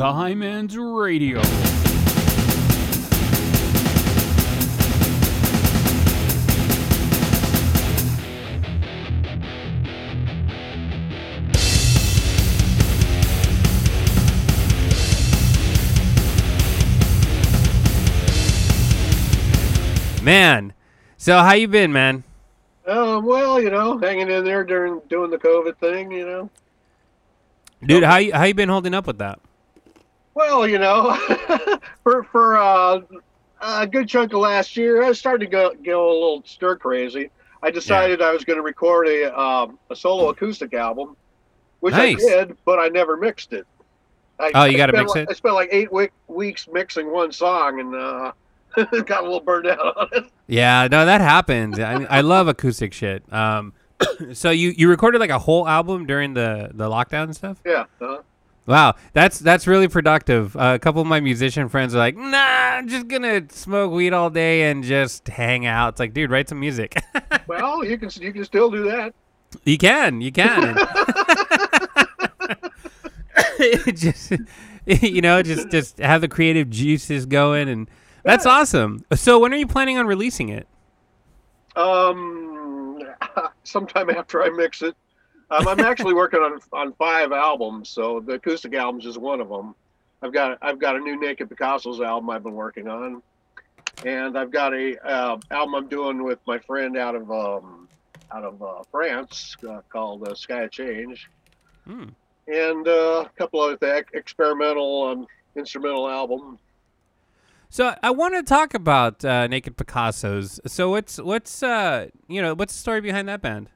Time Ends Radio. Man, so how you been, man? Um, well, you know, hanging in there during doing the COVID thing, you know. Dude, how you how you been holding up with that? Well, you know, for for uh, a good chunk of last year, I started to go go a little stir crazy. I decided I was going to record a um, a solo acoustic album, which Nice. I did, but I never mixed it. I, Oh, you gotta spent mix like- it? I spent like eight week, weeks mixing one song, and uh, got a little burned out on it. Yeah, no, that happens. I I love acoustic shit. Um, so you you recorded like a whole album during the the lockdown and stuff? Yeah. Uh, Wow, that's that's really productive. Uh, a couple of my musician friends are like, "Nah, I'm just gonna smoke weed all day and just hang out." It's like, dude, write some music. well, you can you can still do that. you can, you can. just you know, just just have the creative juices going, and that's awesome. So, when are you planning on releasing it? Um, sometime after I mix it. Um, I'm actually working on on five albums, so the acoustic albums is one of them. I've got I've got a new Naked Picasso's album I've been working on, and I've got a uh, album I'm doing with my friend out of um, out of uh, France uh, called uh, Sky Change, Hmm. and uh, a couple of th- experimental um, instrumental album. So I want to talk about uh, Naked Picasso's. So what's what's uh you know what's the story behind that band?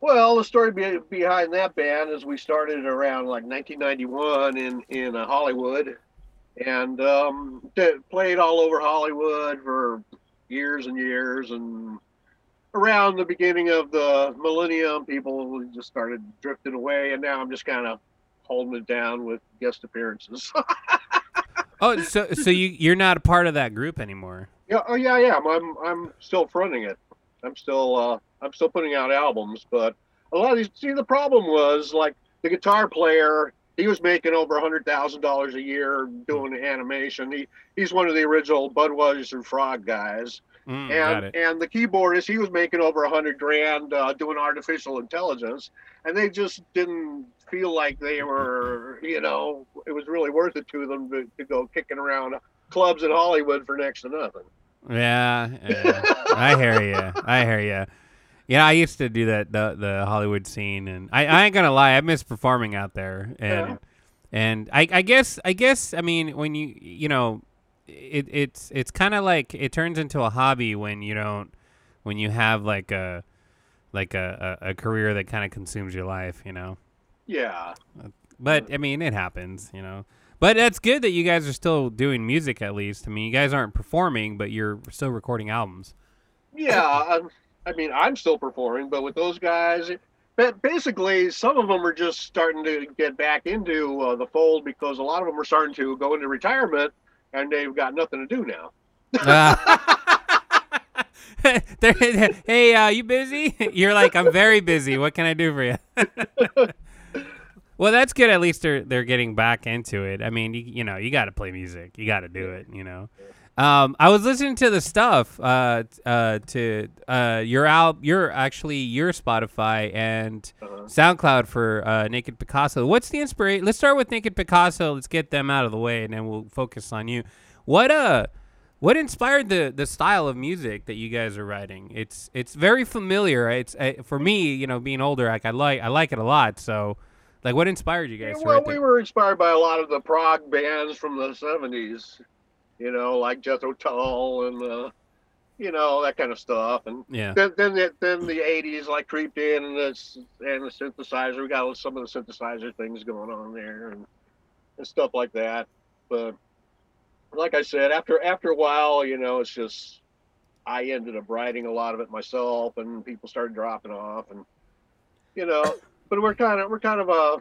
Well, the story be- behind that band is we started around like 1991 in in uh, Hollywood, and um, played all over Hollywood for years and years. And around the beginning of the millennium, people just started drifting away, and now I'm just kind of holding it down with guest appearances. Oh, so so you you're not a part of that group anymore. yeah, oh yeah, yeah. I'm I'm, I'm still fronting it. I'm still uh, I'm still putting out albums, but a lot of these. See, the problem was like the guitar player. He was making over a hundred thousand dollars a year doing animation. He he's one of the original Budweiser Frog guys, Mm, and and the keyboardist he was making over a hundred grand uh, doing artificial intelligence, and they just didn't feel like they were, you know, it was really worth it to them to, to go kicking around clubs in Hollywood for next to nothing. Yeah, yeah. I hear you. I hear you. Yeah, I used to do that the the Hollywood scene, and I, I ain't gonna lie, I miss performing out there, and Yeah. and I I guess I guess I mean when you you know it it's it's kind of like it turns into a hobby when you don't when you have like a like a a, a career that kind of consumes your life, you know. Yeah. But I mean, it happens, you know. But that's good that you guys are still doing music at least. I mean, you guys aren't performing, but you're still recording albums. Yeah, I'm, I mean, I'm still performing, but with those guys, but basically, some of them are just starting to get back into uh, the fold because a lot of them are starting to go into retirement and they've got nothing to do now. They're- hey, uh, you busy? You're like, I'm very busy. What can I do for you? well, that's good. At least they're they're getting back into it. I mean, you, you know, you got to play music. You got to do it. You know. Um, I was listening to the stuff uh, uh, to uh, your al- your actually your Spotify and Uh-huh. SoundCloud for uh, Naked Picasso. What's the inspiration? Let's start with Naked Picasso. Let's get them out of the way, and then we'll focus on you. What uh, what inspired the the style of music that you guys are writing? It's it's very familiar. It's uh, for me, you know, being older, like I like I like it a lot. So, like, what inspired you guys? Yeah, well, we were inspired by a lot of the prog bands from the '70s, you know, like Jethro Tull and uh, you know that kind of stuff. And yeah. then then the, then the '80s like creeped in, and the and the synthesizer. We got some of the synthesizer things going on there, and, and stuff like that. But like I said, after after a while, you know, it's just I ended up writing a lot of it myself, and people started dropping off, and you know. But we're kind of we're kind of a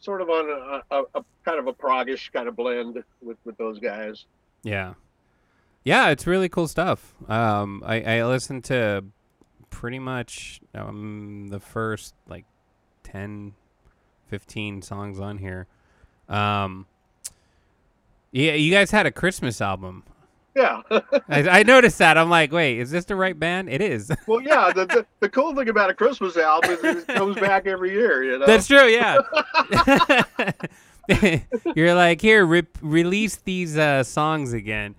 sort of on a, a, a kind of a progish kind of blend with with those guys. Yeah. Yeah, it's really cool stuff. Um, I, I listened to pretty much um, the first like 10, 15 songs on here. Um, Yeah, you guys had a Christmas album. Yeah. I, I noticed that. I'm like, wait, is this the right band? It is. well, yeah. The, the, the cool thing about a Christmas album is it comes back every year. You know. That's true. Yeah. You're like, here, re- release these uh, songs again.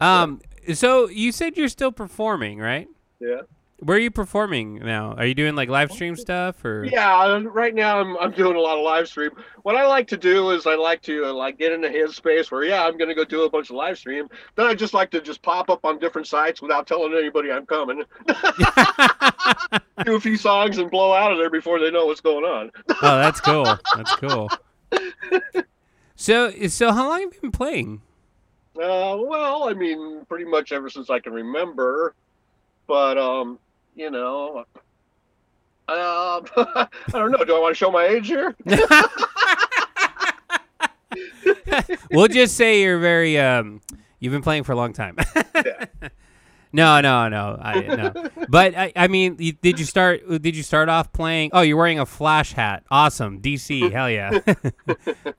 Um, so you said you're still performing, right? yeah. Where are you performing now? Are you doing like live stream stuff or? Yeah, right now I'm, I'm doing a lot of live stream. What I like to do is I like to uh, like get into his space where yeah I'm gonna go do a bunch of live stream. Then I just like to just pop up on different sites without telling anybody I'm coming. do a few songs and blow out of there before they know what's going on. oh, that's cool. That's cool. So, so how long have you been playing? Uh, well, I mean, pretty much ever since I can remember. But um, you know, um, I don't know. Do I want to show my age here? we'll just say you're very um you've been playing for a long time. Yeah. no, no, no. I no. But I, I mean, you, did you start did you start off playing Oh, you're wearing a flash hat. Awesome. DC. Hell yeah.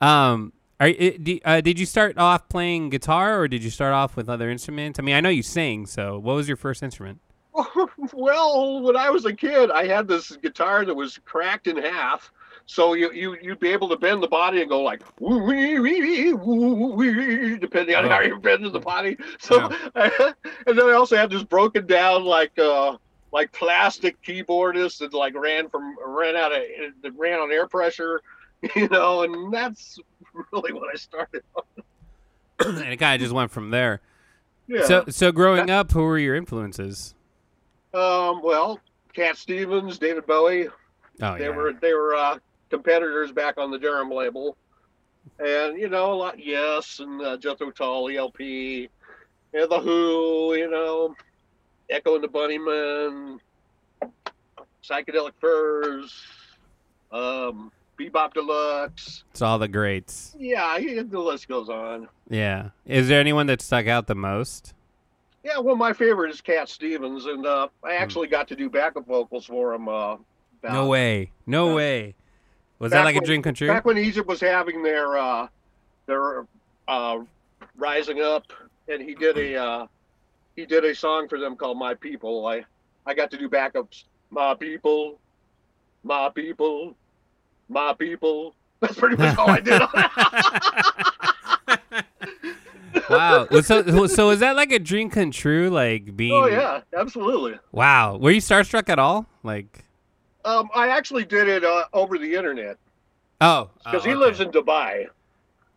um are, it, uh, did you start off playing guitar or did you start off with other instruments? I mean, I know you sing, so what was your first instrument? well, when I was a kid, I had this guitar that was cracked in half. So you you you'd be able to bend the body and go like woo wee wee woo wee depending on Oh. how you're bending the body. So and then I also had this broken down like uh like plastic keyboardist that like ran from ran out of that ran on air pressure, you know, and that's really what I started. and it kind of just went from there. Yeah. So, so growing up, who were your influences? um well, Cat Stevens, David Bowie, Oh they yeah. were they were uh, competitors back on the Deram label, and you know a lot Yes and uh, Jethro Tull, ELP, and the Who, you know, Echo and the Bunnymen, Psychedelic Furs, um, Bebop Deluxe. It's all the greats. Yeah, yeah, the list goes on. Yeah. Is there anyone that stuck out the most? Yeah, well, my favorite is Cat Stevens, and uh, I actually got to do backup vocals for him. Uh, about- No way. No Uh, way. Was that like a dream come true? back when Egypt was having their uh, their uh, rising up, and he did a uh, he did a song for them called "My People." I I got to do backups. My people, my people, my people. That's pretty much all I did. wow. So, so is that like a dream come true? Like being. oh yeah, absolutely. Wow. Were you starstruck at all? Like. Um, I actually did it uh, over the internet Oh. because oh, he okay. lives in Dubai.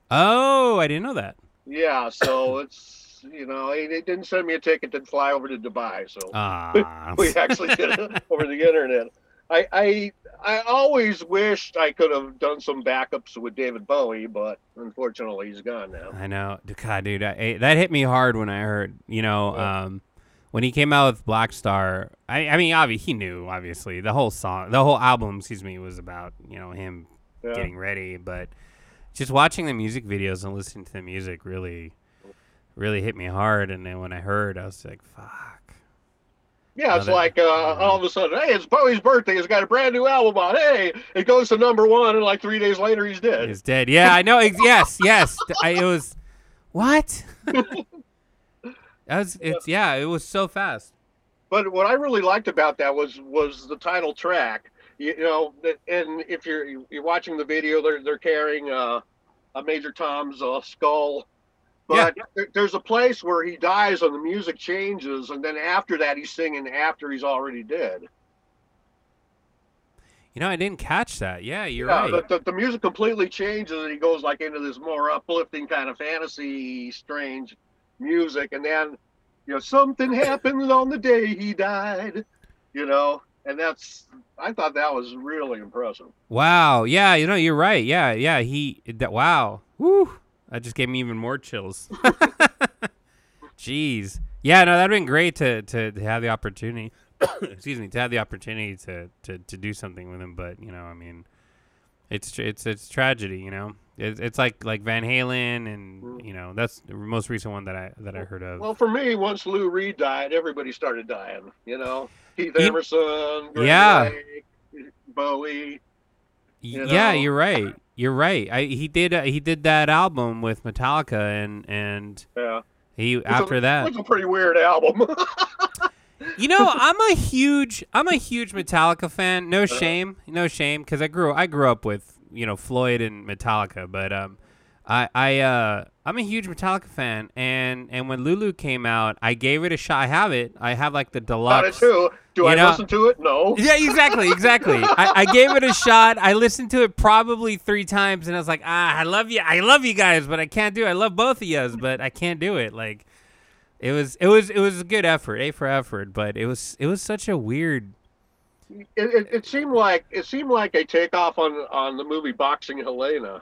Oh, I didn't know that. Yeah, so it's you know he, he didn't send me a ticket to fly over to Dubai, so. Ah. we actually did it over the internet. I, I I always wished I could have done some backups with David Bowie, but unfortunately he's gone now. I know, God, dude, I, that hit me hard when I heard, you know, um, when he came out with Black Star. I, I mean, obviously, he knew, obviously, the whole song, the whole album, excuse me, was about, you know, him Yeah. getting ready. But just watching the music videos and listening to the music really, really hit me hard. And then when I heard, I was like, fuck. Yeah, it's Another- like uh, all of a sudden, hey, it's Bowie's birthday. He's got a brand new album out. Hey, it goes to number one, and like three days later, he's dead. He's dead. Yeah, I know. Yes, yes. I, it was, what? was, it's, yeah, it was so fast. But what I really liked about that was was the title track. You, you know, and if you're you're watching the video, they're they're carrying uh, a Major Tom's uh, skull. But there, there's a place where he dies and the music changes, and then after that he's singing after he's already dead. You know, I didn't catch that. Yeah, you're yeah, right. the, the, the music completely changes, and he goes like into this more uplifting kind of fantasy, strange music, and then you know something happened on the day he died, you know, and that's I thought that was really impressive. Wow. Yeah, you know, you're right. Yeah, yeah. He that wow. Woo. That just gave me even more chills. Jeez. Yeah, no, that'd been great to, to, to have the opportunity excuse me, to have the opportunity to, to, to do something with him, but you know, I mean it's it's it's tragedy, you know. It's, it's like like Van Halen and you know, that's the most recent one that I that I heard of. Well, for me, once Lou Reed died, everybody started dying. You know, Keith You- Emerson, Greg Yeah. Lake, Bowie. You yeah, know. you're right. You're right. I, he did. Uh, he did that album with Metallica, and and Yeah. he It's after a, that. it's a pretty weird album. You know, I'm a huge I'm a huge Metallica fan. No shame, no shame, because I grew I grew up with you know Floyd and Metallica, but um, I I uh I'm a huge Metallica fan, and and when Lulu came out, I gave it a shot. I have it. I have like the Got deluxe. it too. Do I know- listen to it? No. Yeah, exactly, exactly. I, I gave it a shot. I listened to it probably three times, and I was like, ah, I love you, I love you guys, but I can't do it. I love both of yous, but I can't do it. Like, it was, it was, it was a good effort, A for effort, but it was, it was such a weird. It, it, it seemed like it seemed like a takeoff on on the movie Boxing Helena,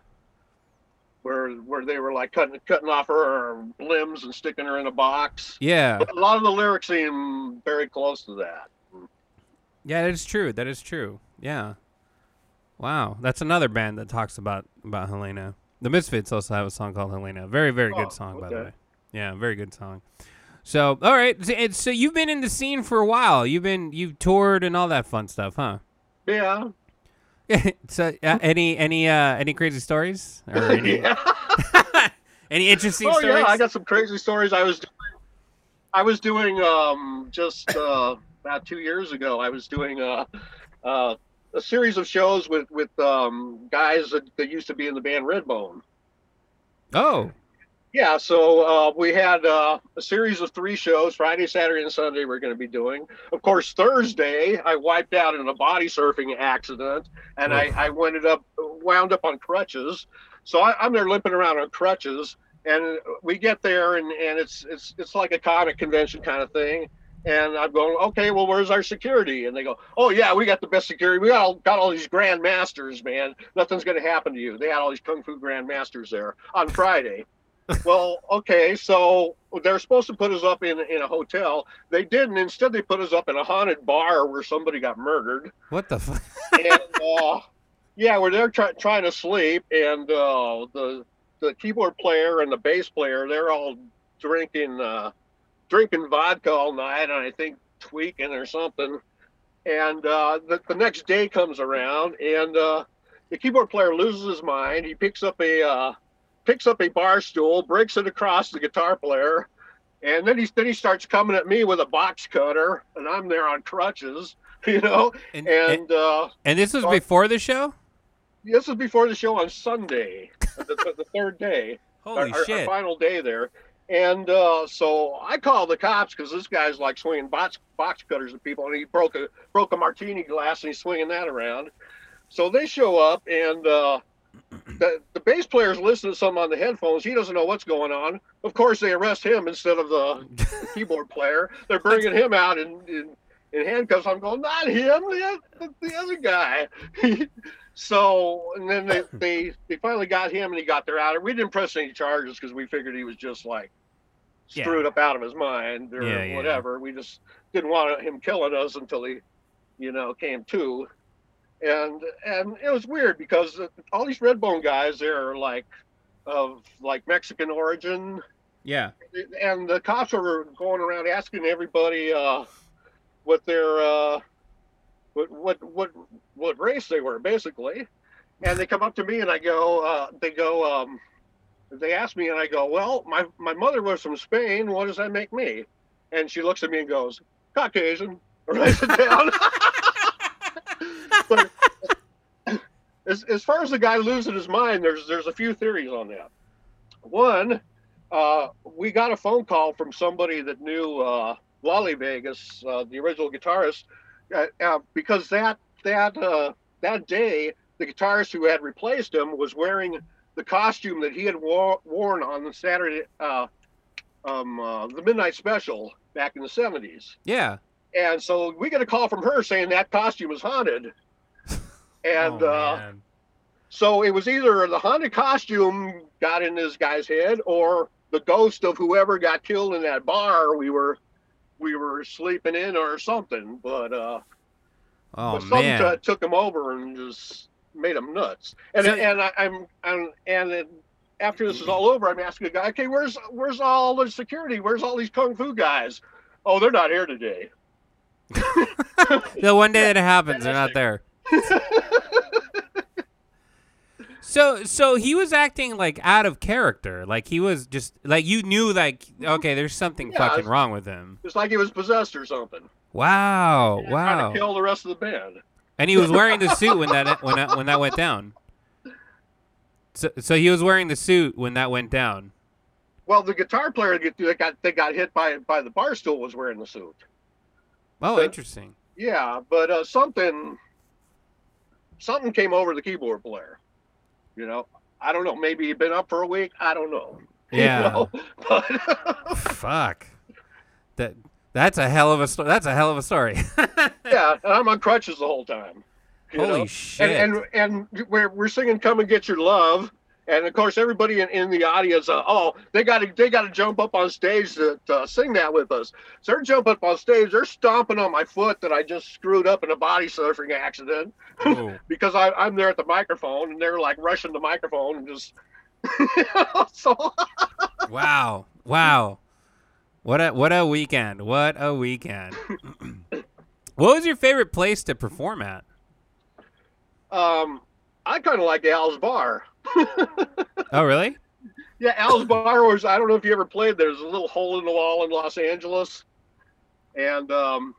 where where they were like cutting cutting off her limbs and sticking her in a box. Yeah, But a lot of the lyrics seem very close to that. yeah, that is true. That is true. Yeah. Wow, that's another band that talks about about Helena. The Misfits also have a song called Helena. Very, very good Oh, song, by the way. Yeah, very good song. So, all right, so, so you've been in the scene for a while. You've been you've toured and all that fun stuff, huh? Yeah. so, uh, any any uh any crazy stories or any, yeah. any interesting Oh stories? yeah, I got some crazy stories. I was, doing, I was doing um just uh, about two years ago. I was doing uh, uh, a series of shows with with um, guys that, that used to be in the band Redbone. oh, Yeah, so uh, we had uh, a series of three shows Friday, Saturday, and Sunday. We're going to be doing. Of course, Thursday I wiped out in a body surfing accident, and I, I wound up wound up on crutches. So I, I'm there limping around on crutches, and we get there, and, and it's it's it's like a comic convention kind of thing. And I'm going, okay, well, where's our security? And they go, oh yeah, we got the best security. We got all, got all these grand masters, man. Nothing's going to happen to you. They had all these kung fu grand masters there on Friday well, okay, so they're supposed to put us up in in a hotel. They didn't. Instead, they put us up in a haunted bar where somebody got murdered. what the? F- And uh, yeah, we're there try, trying to sleep, and uh, the the keyboard player and the bass player they're all drinking uh, drinking vodka all night, and I think tweaking or something. And uh, the, the next day comes around, and uh, the keyboard player loses his mind. He picks up a uh, picks up a bar stool, breaks it across the guitar player, and then he then he starts coming at me with a box cutter, and I'm there on crutches, you know. and, and, And uh, and this was uh, before the show. this was before the show on Sunday, the, the, third day Holy our, our- our final day there. And uh, so I called the cops because this guy's like swinging box box cutters at people, and he broke a broke a martini glass and he's swinging that around. So they show up, and uh, the the bass player's listening to something on the headphones. He doesn't know what's going on. Of course, they arrest him instead of the, keyboard player. They're bringing him out in, in in handcuffs. I'm going, not him, the, the other guy. so, and then they, they they finally got him, and he got there out. We didn't press any charges because we figured he was just like Yeah. screwed up out of his mind or Yeah, yeah. whatever. We just didn't want him killing us until he, you know, came to. And and it was weird because all these Redbone guys, they're like of like Mexican origin, yeah. and the cops were going around asking everybody uh, what their uh, what what what what race they were basically, and they come up to me and I go uh, they go um, they ask me and I go well my my mother was from Spain. What does that make me, and she looks at me and goes Caucasian. Writes it down. but as, as far as the guy losing his mind, there's there's a few theories on that. One, uh, we got a phone call from somebody that knew uh, Lolly Vegas, uh, the original guitarist, uh, uh, because that that uh, that day the guitarist who had replaced him was wearing the costume that he had wo- worn on the Saturday, uh, um, uh, the Midnight Special back in the '70s. Yeah. And so we get a call from her saying that costume is haunted. And Oh, uh, so it was either the haunted costume got in this guy's head or the ghost of whoever got killed in that bar we were we were sleeping in or something. But uh oh but something man. t- took him over and just made him nuts. And So- and I, I'm I'm and then after this is all over, I'm asking the guy, okay, where's where's all the security? Where's all these kung fu guys? Oh, they're not here today. the one day that it happens, they're not there. So so he was acting like out of character. Like he was just like you knew like okay, there's something Yeah, fucking wrong with him. It's like he was possessed or something. Wow, wow. to kill the rest of the band. And he was wearing the suit when that when that when that went down. So so he was wearing the suit when that went down. Well, the guitar player that got that got hit by by the bar stool was wearing the suit. Oh, So- interesting. Yeah, but uh, something something came over the keyboard player. You know, I don't know. Maybe he'd been up for a week. I don't know. You Yeah. know? But Fuck. That that's a hell of a story. that's a hell of a story. yeah, and I'm on crutches the whole time. Holy know? shit. And and and we're we're singing "Come and Get Your Love," and of course everybody in, in the audience, uh, oh, they got to they got to jump up on stage to, to sing that with us. So they're jumping up on stage, they're stomping on my foot that I just screwed up in a body surfing accident because I, I'm there at the microphone, and they're like rushing the microphone and just. so Wow. Wow. What a what a weekend. What a weekend. what was your favorite place to perform at? um, I kind of like Al's Bar. Oh, really? Yeah, Al's was. I don't know if you ever played. There's a little hole in the wall in Los Angeles, and um,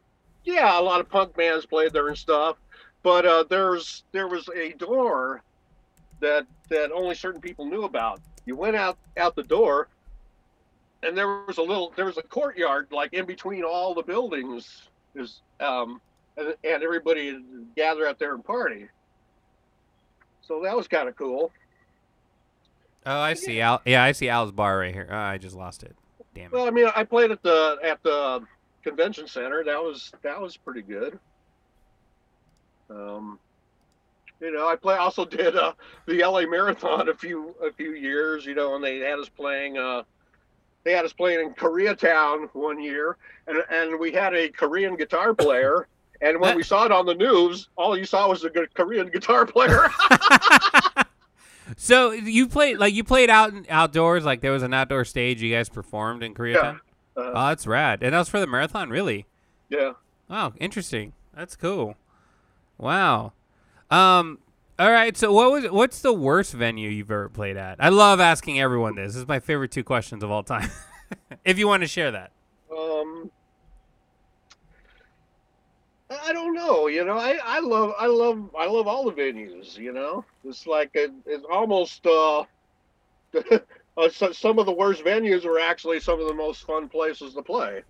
yeah, a lot of punk bands played there and stuff. But uh, there's there was a door that that only certain people knew about. You went out out the door, and there was a little there was a courtyard like in between all the buildings. Is um, and, and everybody gather out there and party. So that was kind of cool. Oh, I see. Al, yeah, I see Al's bar right here. Oh, I just lost it. Damn it. Well, I mean, I played at the at the convention center. That was that was pretty good. Um, you know, I play also did uh, the LA Marathon a few a few years. You know, and they had us playing. Uh, they had us playing in Koreatown one year, and and we had a Korean guitar player. And when we saw it on the news, all you saw was a good Korean guitar player. so you played like you played out outdoors, like there was an outdoor stage. You guys performed in Koreatown. Uh, Oh, that's rad. And that was for the marathon, really. yeah. Wow, interesting. That's cool. Wow. Um. All right. So, what was what's the worst venue you've ever played at? I love asking everyone this. This is my favorite two questions of all time. if you want to share that. Um, I don't know. You know, I, I love I love I love all the venues. You know, it's like it, it's almost uh, uh, some of the worst venues are actually some of the most fun places to play.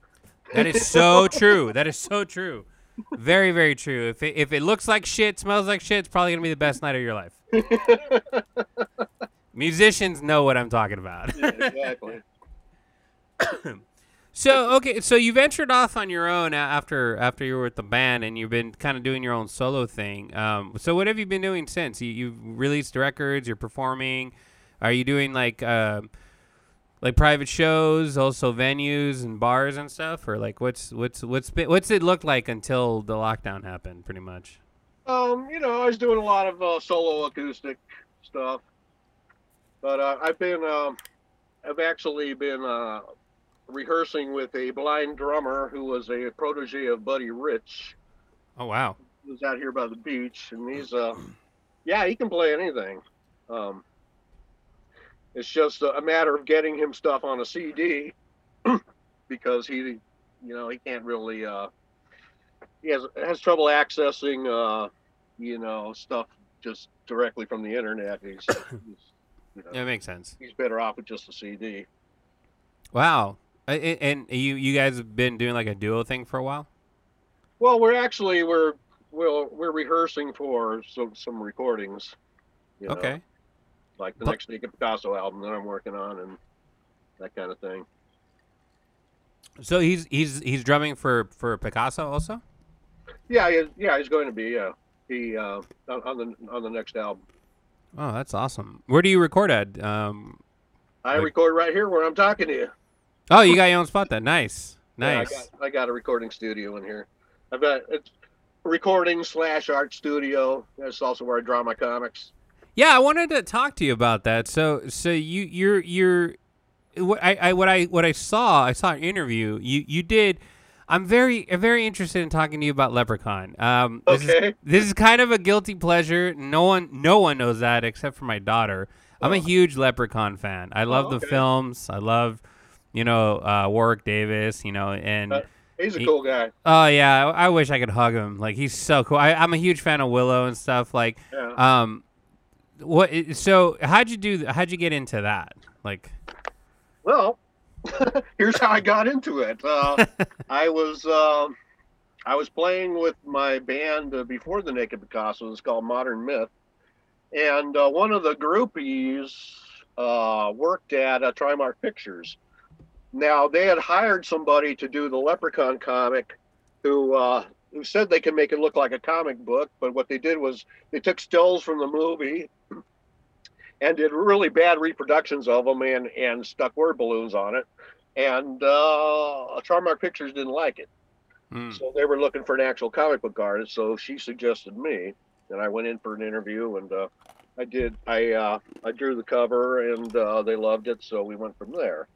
That is so true. That is so true. Very, very true. If it, if it looks like shit, smells like shit, it's probably gonna be the best night of your life. Musicians know what I'm talking about. exactly. So okay, so you ventured off on your own after after you were with the band, and you've been kind of doing your own solo thing. Um, so what have you been doing since? You you've released records, you're performing. Are you doing like um like private shows, also venues and bars and stuff, or like what's what's what's been, what's it look like until the lockdown happened, pretty much? Um, you know, I was doing a lot of uh, solo acoustic stuff, but uh, I've been, um, I've actually been uh, rehearsing with a blind drummer who was a protege of Buddy Rich, Oh wow, who's out here by the beach, and he's, uh, yeah, he can play anything. Um, it's just a, a matter of getting him stuff on a CD because he, you know, he can't really, uh, he has has trouble accessing, uh, you know, stuff just directly from the internet. He's, he's you know, that makes sense. he's better off with just a CD. Wow, and you you guys have been doing like a duo thing for a while. Well, we're actually we're we're we're rehearsing for some some recordings. You know, Okay. like the But- next Naked Picasso album that I'm working on and that kind of thing. So he's he's he's drumming for for Picasso also. Yeah, he, yeah, he's going to be. Yeah, he uh, on, on the on the next album. Oh, that's awesome. Where do you record at? Um, I Like- record right here where I'm talking to you. Oh, you got your own spot then. Nice, Yeah, nice. I, got, I got a recording studio in here. I've got it's recording slash art studio. That's also where I draw my comics. Yeah, I wanted to talk to you about that. So, so you you're you're what I, I what I what I saw I saw an interview you you did. I'm very, very interested in talking to you about Leprechaun. Um, this Okay. Is, this is kind of a guilty pleasure. No one, no one knows that except for my daughter. I'm a Oh. huge Leprechaun fan. I love Oh, the films. I love, you know, uh, Warwick Davis. You know, and Uh, He's a He- cool guy. oh yeah, I, I wish I could hug him. Like he's so cool. I, I'm a huge fan of Willow and stuff. Like, Yeah. um, what? So how'd you do? How'd you get into that? Like, Well, here's how I got into it. Uh, I was um I was playing with my band uh, before the Naked Picasso. It's called Modern Myth, and uh, one of the groupies uh, worked at uh, Trimark Pictures. Now they had hired somebody to do the Leprechaun comic, who uh, who said they could make it look like a comic book, but what they did was they took stills from the movie and did really bad reproductions of them and and stuck word balloons on it. And uh, Trimark Pictures didn't like it, hmm. so they were looking for an actual comic book artist. So she suggested me, and I went in for an interview, and uh, I did. I uh, I drew the cover, and uh, they loved it, so we went from there.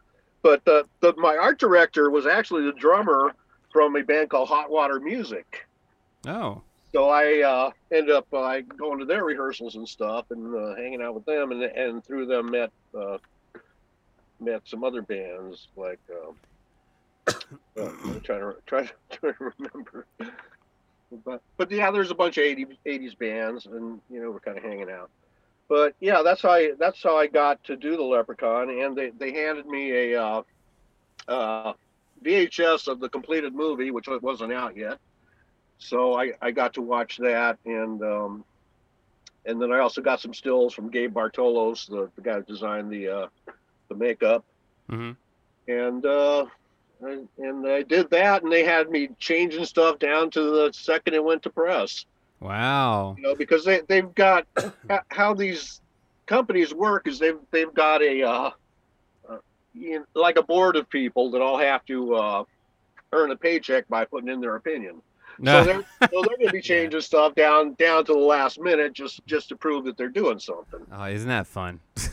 But the, the my art director was actually the drummer from a band called Hot Water Music. oh, So I uh, ended up uh, going to their rehearsals and stuff, and uh, hanging out with them, and and through them met uh, met some other bands like um, uh, I'm trying to try to remember. But but yeah, there's a bunch of 80s, 80s bands, and you know we're kind of hanging out. But yeah, that's how I that's how I got to do the Leprechaun, and they they handed me a uh, uh, VHS of the completed movie, which wasn't out yet. So I, I got to watch that and um, and then I also got some stills from Gabe Bartalos, the, the guy who designed the uh, the makeup, hmm and uh, and, and I did that, and they had me changing stuff down to the second it went to press, wow. you know, because they they've got how these companies work is they've they've got a uh, uh, you know, like a board of people that all have to uh, earn a paycheck by putting in their opinion. So they're, so they're going to be changing stuff down down to the last minute just just to prove that they're doing something. oh, isn't that fun?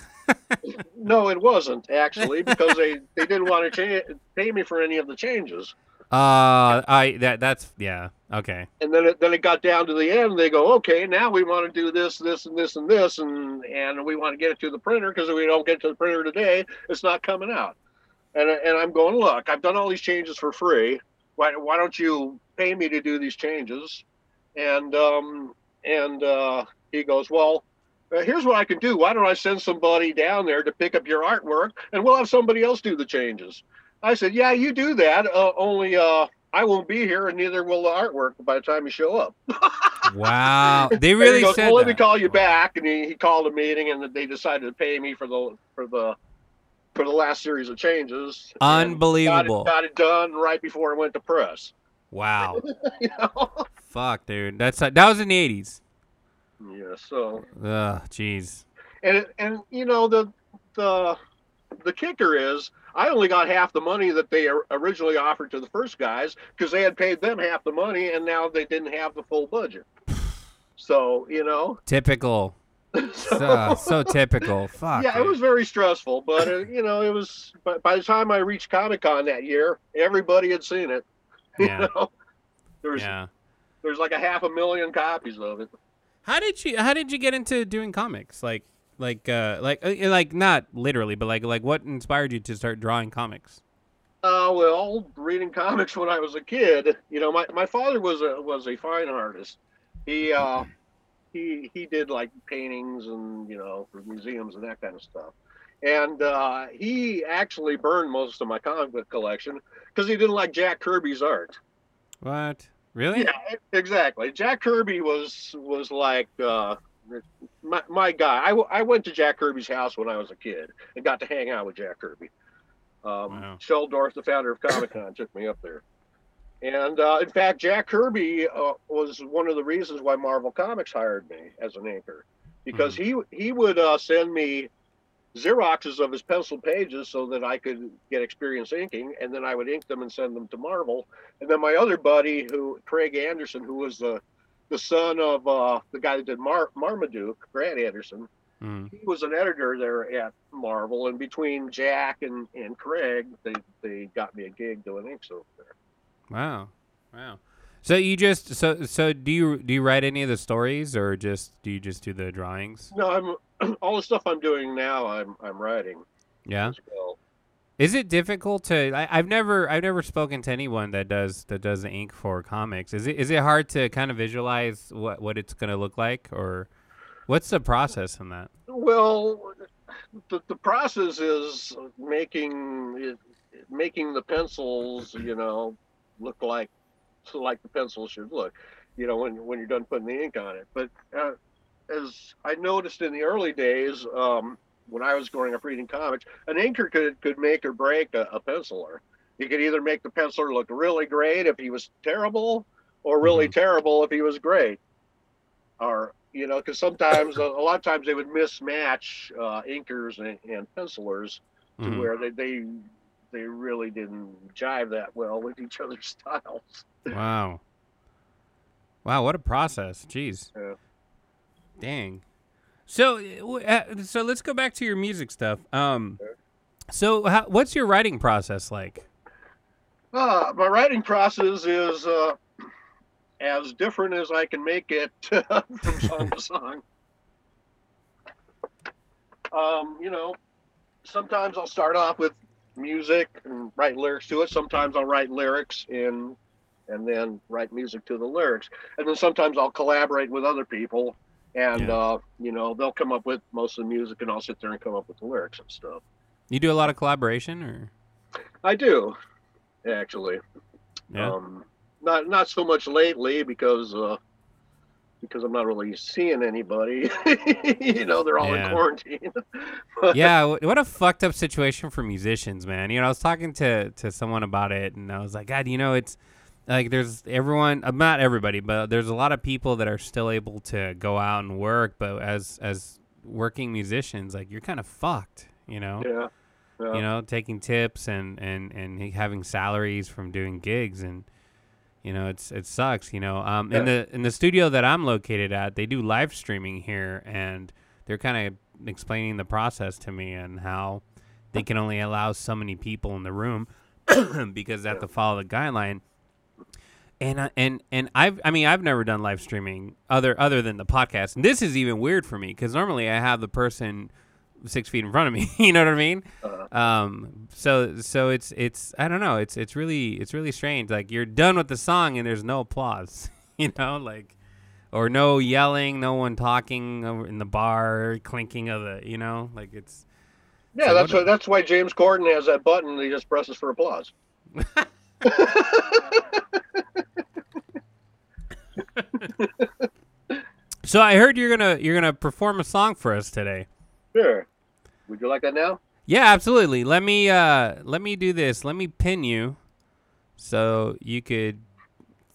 No, it wasn't actually because they they didn't want to cha- pay me for any of the changes. Uh, I that that's yeah. Okay. And then it, then it got down to the end. They go, okay, now we want to do this, this, and this, and this, and and we want to get it to the printer because if we don't get it to the printer today, it's not coming out. And and I'm going, look, I've done all these changes for free. Why why don't you pay me to do these changes? And um and uh, he goes, well. Uh, here's what I can do. Why don't I send somebody down there to pick up your artwork, and we'll have somebody else do the changes. I said, yeah, you do that. Uh, only uh, I won't be here, and neither will the artwork by the time you show up. Wow. They he really goes, said well, let me call you back, and he, he called a meeting, and they decided to pay me for the for the for the last series of changes. Unbelievable. Got it, got it done right before it went to press. Wow. you know? Fuck, dude. That's that was in the eighties. Yeah. So Ugh, jeez. and and you know the the the kicker is I only got half the money that they originally offered to the first guys because they had paid them half the money and now they didn't have the full budget. So you know, Typical. so, So, so typical. Fuck. yeah, it was very stressful, but uh, you know, it was. But by the time I reached Comic Con that year, everybody had seen it. You Yeah. know, there's Yeah. there's like a half a million copies of it. How did you How did you get into doing comics? Like, like, uh, like, uh, like not literally, but like, like, what inspired you to start drawing comics? Uh, well, reading comics when I was a kid, you know, my, my father was a was a fine artist. He uh, he he did like paintings and you know for museums and that kind of stuff. And uh, he actually burned most of my comic book collection because he didn't like Jack Kirby's art. What? Really? Yeah, exactly. Jack Kirby was was like uh, my my guy. I, w- I went to Jack Kirby's house when I was a kid and got to hang out with Jack Kirby. Um, Wow. Shel Dorf, the founder of Comic Con, took me up there. And uh, in fact, Jack Kirby uh, was one of the reasons why Marvel Comics hired me as an inker, because he he would uh, send me Xeroxes of his pencil pages so that I could get experience inking, and then I would ink them and send them to Marvel. And then my other buddy, who Craig Anderson, who was the the son of uh, the guy that did Mar- Marmaduke, Brad Anderson, Mm. he was an editor there at Marvel. And between Jack and, and Craig, they, they got me a gig doing inks over there. Wow. Wow. So you just so so do you do you write any of the stories or just do you just do the drawings? No, I'm all the stuff I'm doing now. I'm I'm writing Yeah. well. Is it difficult to? I, I've never I've never spoken to anyone that does that does the ink for comics. Is it is it hard to kind of visualize what what it's gonna look like or what's the process in that? Well, the, the process is making making the pencils, you know, look like like the pencil should look, you know, when when you're done putting the ink on it. But uh, as I noticed in the early days, um, when I was growing up reading comics, an inker could could make or break a, a penciler. He could either make the penciler look really great if he was terrible, or really terrible if he was great. Or you know, because sometimes a, a lot of times they would mismatch uh, inkers and, and pencilers to Mhm. where they, they they really didn't jive that well with each other's styles. Wow. Wow, what a process. Jeez. Yeah. Dang. So uh, so let's go back to your music stuff. Um so how, what's your writing process like? Uh, my writing process is uh, as different as I can make it from song to song. Um, you know, sometimes I'll start off with music and write lyrics to it. Sometimes I'll write lyrics and and then write music to the lyrics. And then sometimes I'll collaborate with other people and Yeah. uh, you know, they'll come up with most of the music and I'll sit there and come up with the lyrics and stuff. You do a lot of collaboration or I do, actually. Yeah. Um, not not so much lately because uh, because I'm not really seeing anybody. you know, they're all Yeah. in quarantine. yeah, what a fucked up situation for musicians, man. You know, I was talking to to someone about it, and I was like, God, you know, it's like there's everyone, uh, not everybody, but there's a lot of people that are still able to go out and work, but as as working musicians, like you're kind of fucked, you know. yeah. Yeah. You know, taking tips and and and having salaries from doing gigs and. You know, it's it sucks. You know, um, in the in the studio that I'm located at, they do live streaming here, and they're kind of explaining the process to me and how they can only allow so many people in the room because they have to follow the guideline. And I, and and I've I mean I've never done live streaming other other than the podcast, and this is even weird for me because normally I have the person six feet in front of me. you know what I mean? Uh, Um, so so it's it's I don't know. It's it's really it's really strange. Like you're done with the song and there's no applause. you know, like or no yelling, no one talking in the bar, clinking of the. You know, like it's. yeah, So that's what- why that's why James Corden has that button. He just presses for applause. So I heard you're gonna you're gonna perform a song for us today. Sure. Would you like that now? Yeah, absolutely. Let me uh let me do this. Let me pin you so you could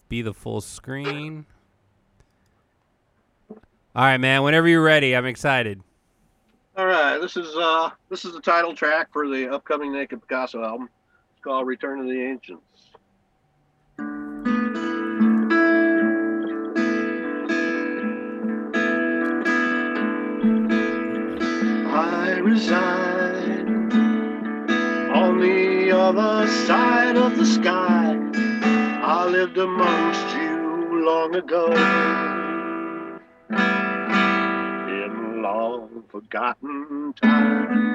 be the full screen. All right, man. Whenever you're ready, I'm excited. All right. This is uh this is the title track for the upcoming Naked Picasso album. It's called Return of the Ancients. On the other side of the sky. I lived amongst you long ago in long forgotten times.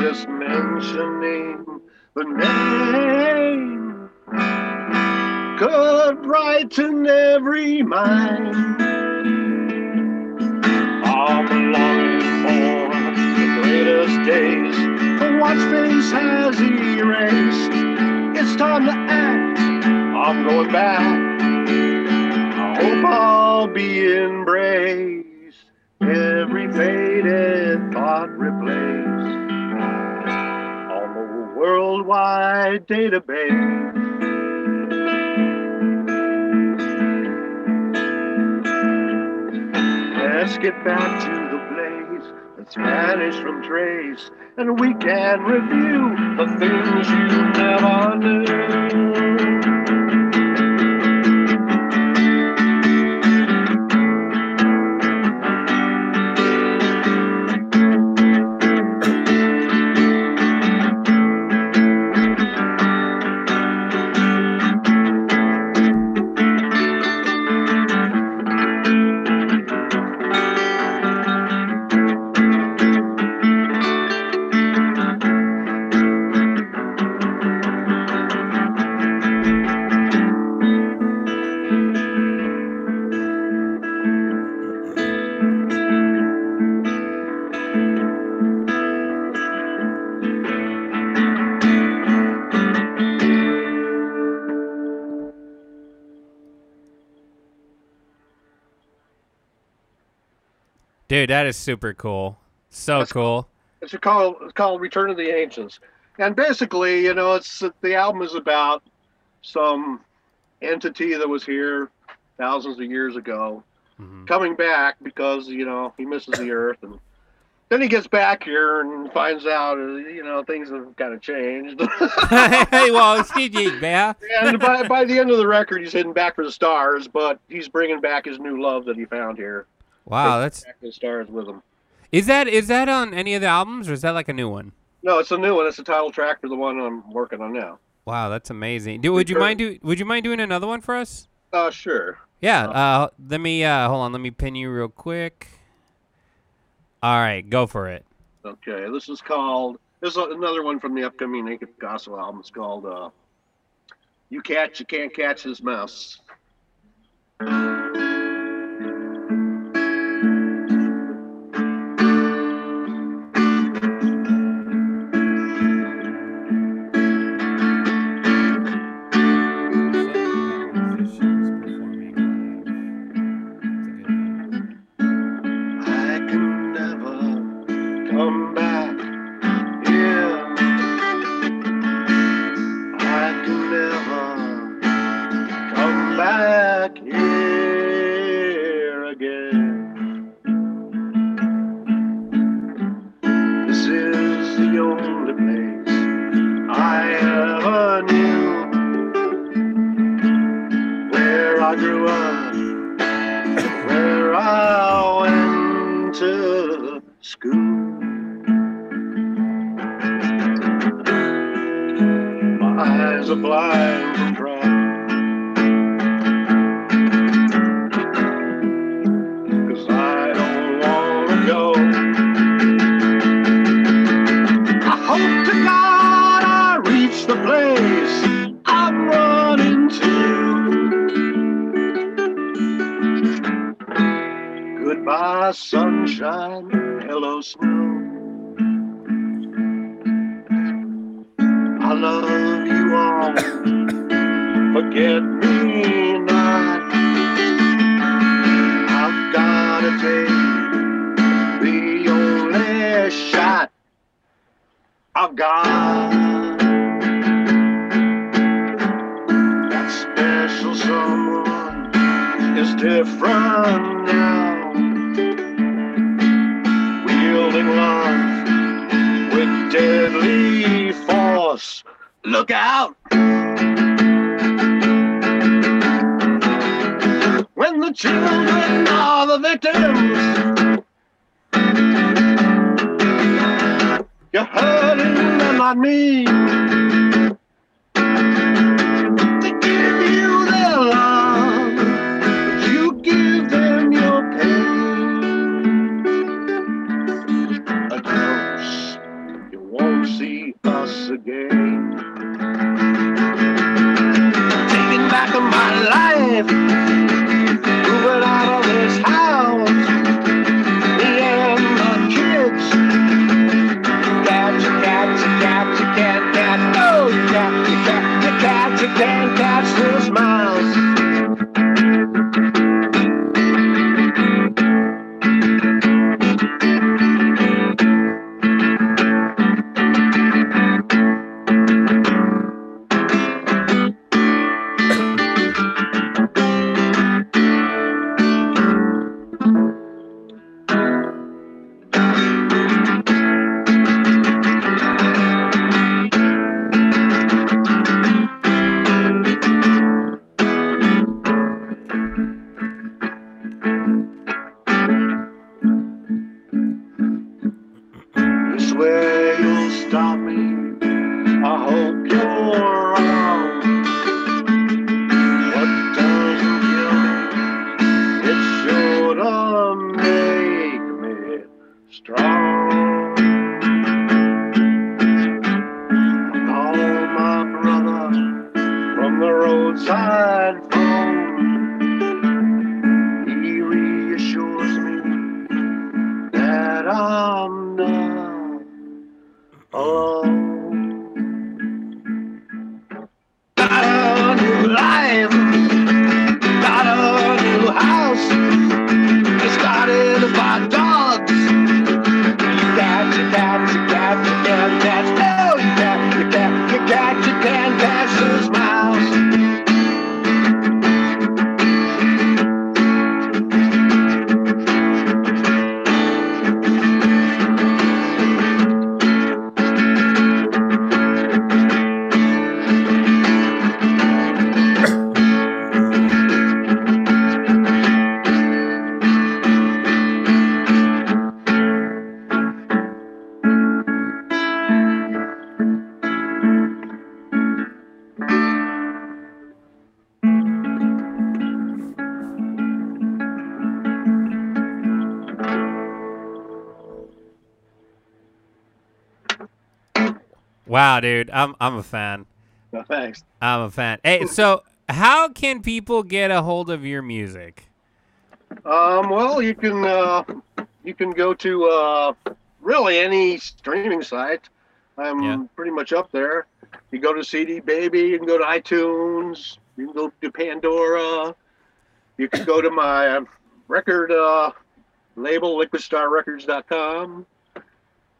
Just mentioning the name could brighten every mind. I'm longing for the greatest days, what space has erased. It's time to act. I'm going back. I hope I'll be embraced. Every faded thought replaced on the worldwide database. Let's get back to the blaze. Let's vanish from trace, and we can review the things you never knew. Dude, that is super cool. So That's cool. It's called it's called Return of the Ancients, and basically, you know, it's the album is about some entity that was here thousands of years ago, Mhm. coming back because you know he misses the Earth, and then he gets back here and finds out, uh, you know, things have kind of changed. hey, well, CG, man. and by, by the end of the record, he's heading back for the stars, but he's bringing back his new love that he found here. Wow, that's Back to the stars with them. is that is that on any of the albums or is that like a new one? No, it's a new one. It's the title track for the one I'm working on now. Wow, that's amazing. Do, would you mind do Would you mind doing another one for us? Uh, sure. Yeah. Uh, let me uh, hold on. Let me pin you real quick. All right, go for it. Okay, this is called. This is another one from the upcoming Naked Picasso album. It's called uh, "You Catch, You Can't Catch This Mouse." I've got. That special someone is different now. Wielding love with deadly force. Look out! When the children are the victims, you're hurting them, not me. Give you their love, but you give them your pain. You won't see us again. Taking back my life, dude, I'm I'm a fan. No, thanks. I'm a fan. Hey, so how can people get a hold of your music? Um, well, you can uh, you can go to uh, really any streaming site. I'm Yeah. pretty much up there. You go to CD Baby, you can go to iTunes, you can go to Pandora, you can go to my record uh, label, LiquidStarRecords.com,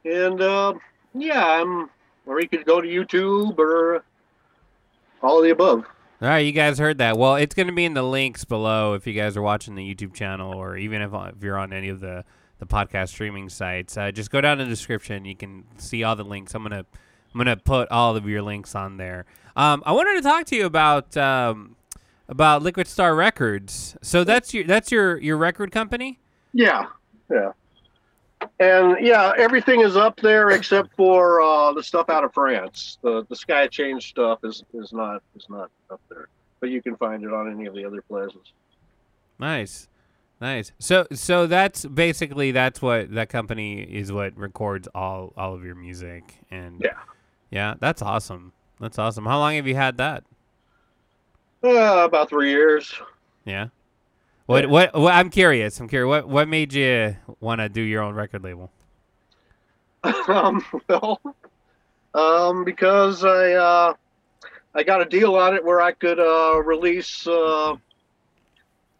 and uh, yeah, I'm. Or you could go to YouTube or all of the above. All right, you guys heard that. Well, it's going to be in the links below if you guys are watching the YouTube channel or even if, if you're on any of the, the podcast streaming sites. Uh, just go down in the description. You can see all the links. I'm going to I'm going to put all of your links on there. Um, I wanted to talk to you about um, about Liquid Star Records. So that's your that's your your record company? Yeah, yeah, and yeah, everything is up there except for uh, the stuff out of France. The the Sky Change stuff is is not is not up there, but you can find it on any of the other places. Nice. Nice. So so that's basically that's what that company is what records all all of your music and Yeah. Yeah, that's awesome. That's awesome. How long have you had that? Uh, about three years. Yeah. What, what what I'm curious. I'm curious. What what made you want to do your own record label? um, well, um, because I uh, I got a deal on it where I could uh, release. Uh,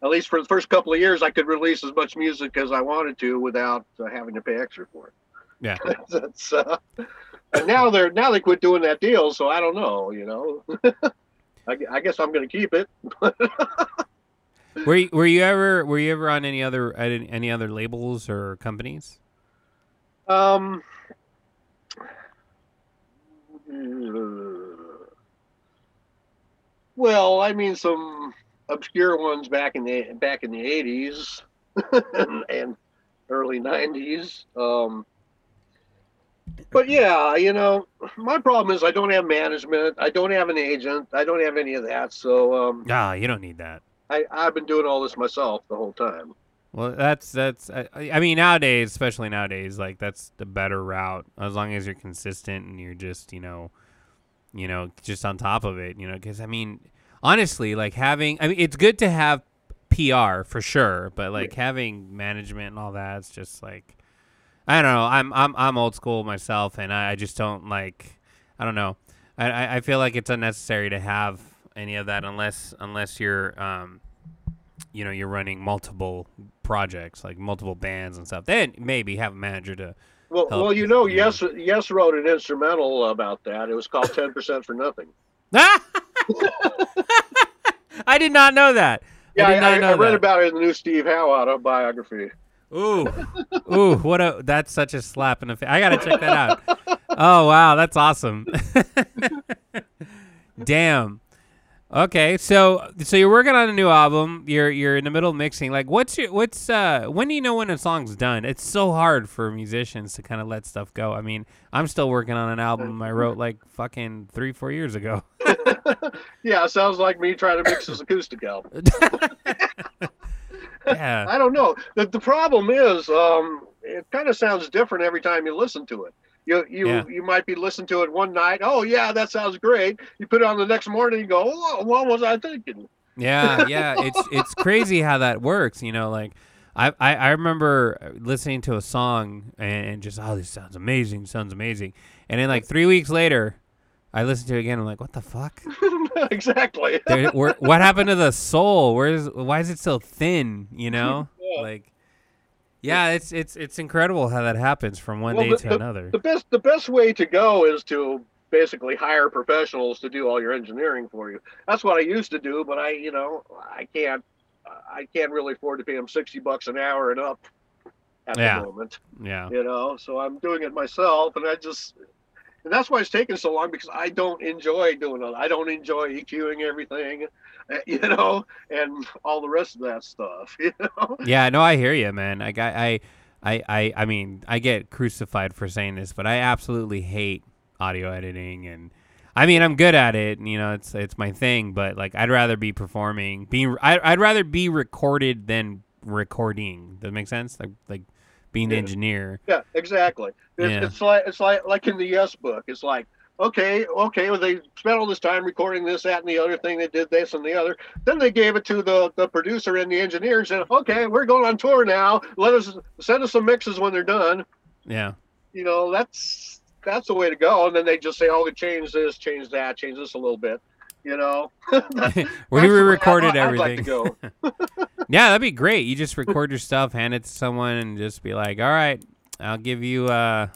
at least for the first couple of years, I could release as much music as I wanted to without uh, having to pay extra for it. Yeah. That's uh, and now they're now they quit doing that deal, so I don't know. You know, I, I guess I'm going to keep it. Were you, were you ever were you ever on any other any other labels or companies? Um. Well, I mean, some obscure ones back in the back in the '80s and, and early '90s. Um, but yeah, you know, my problem is I don't have management. I don't have an agent. I don't have any of that. So um, Ah, you don't need that. I, I've been doing all this myself the whole time. Well, that's that's. I, I mean, nowadays, especially nowadays, like that's the better route. As long as you're consistent and you're just, you know, you know, just on top of it. You know, because I mean, honestly, like having. I mean, it's good to have PR for sure, but like having management and all that, it's just like, I don't know. I'm I'm I'm old school myself, and I, I just don't like. I don't know. I I feel like it's unnecessary to have any of that unless unless you're um you know you're running multiple projects like multiple bands and stuff then maybe have a manager to Well, well, you know, yes, yes, wrote an instrumental about that. It was called Ten Percent for Nothing. i did not know that Yeah, i I, I, I read that about it in the new Steve Howe autobiography. ooh ooh what a that's such a slap in the face i gotta check that out oh wow that's awesome damn okay so so you're working on a new album. You're you're in the middle of mixing. Like what's your what's uh when do you know when a song's done? It's so hard for musicians to kind of let stuff go. I mean i'm still working on an album i wrote like fucking three four years ago. Yeah, sounds like me trying to mix this acoustic album. yeah. I don't know. The, the problem is, um, it kind of sounds different every time you listen to it. You you Yeah. you might be listening to it one night. Oh yeah, that sounds great. You put it on the next morning. You go, oh, what was I thinking? Yeah, yeah, it's it's crazy how that works. You know, like I, I I remember listening to a song and just oh this sounds amazing, sounds amazing, and then like three weeks later, I listened to it again. I'm like, what the fuck? exactly. There, where, what happened to the soul? Where's why is it so thin? You know, Yeah. like yeah, it's it's it's incredible how that happens from one Well, day the- to another. the best the best way to go is to basically hire professionals to do all your engineering for you. That's what I used to do, but I you know I can't I can't really afford to pay them sixty bucks an hour and up at Yeah. the moment. Yeah, You know, so I'm doing it myself, and I just and that's why it's taking so long because I don't enjoy doing it. I don't enjoy EQing everything, uh, you know, and all the rest of that stuff. You know, yeah. No, I hear you, man. I got I. I, I, I mean, I get crucified for saying this, but I absolutely hate audio editing, and I mean, I'm good at it. and, You know, it's it's my thing, but like, I'd rather be performing, being, I, I'd rather be recorded than recording. Does that make sense? Like, like being Yeah. engineer. yeah, exactly. It's, Yeah. it's like it's like like in the Yes book. It's like okay, okay, well, they spent all this time recording this, that, and the other thing. They did this and the other. Then they gave it to the, the producer and the engineer and said, okay, we're going on tour now. Let us send us some mixes when they're done. Yeah. You know, that's that's the way to go. And then they just say, oh, we change this, change that, change this a little bit. You know, we the way recorded I- like everything. go. Yeah, that'd be great. You just record your stuff, hand it to someone, and just be like, "All right, I'll give you uh,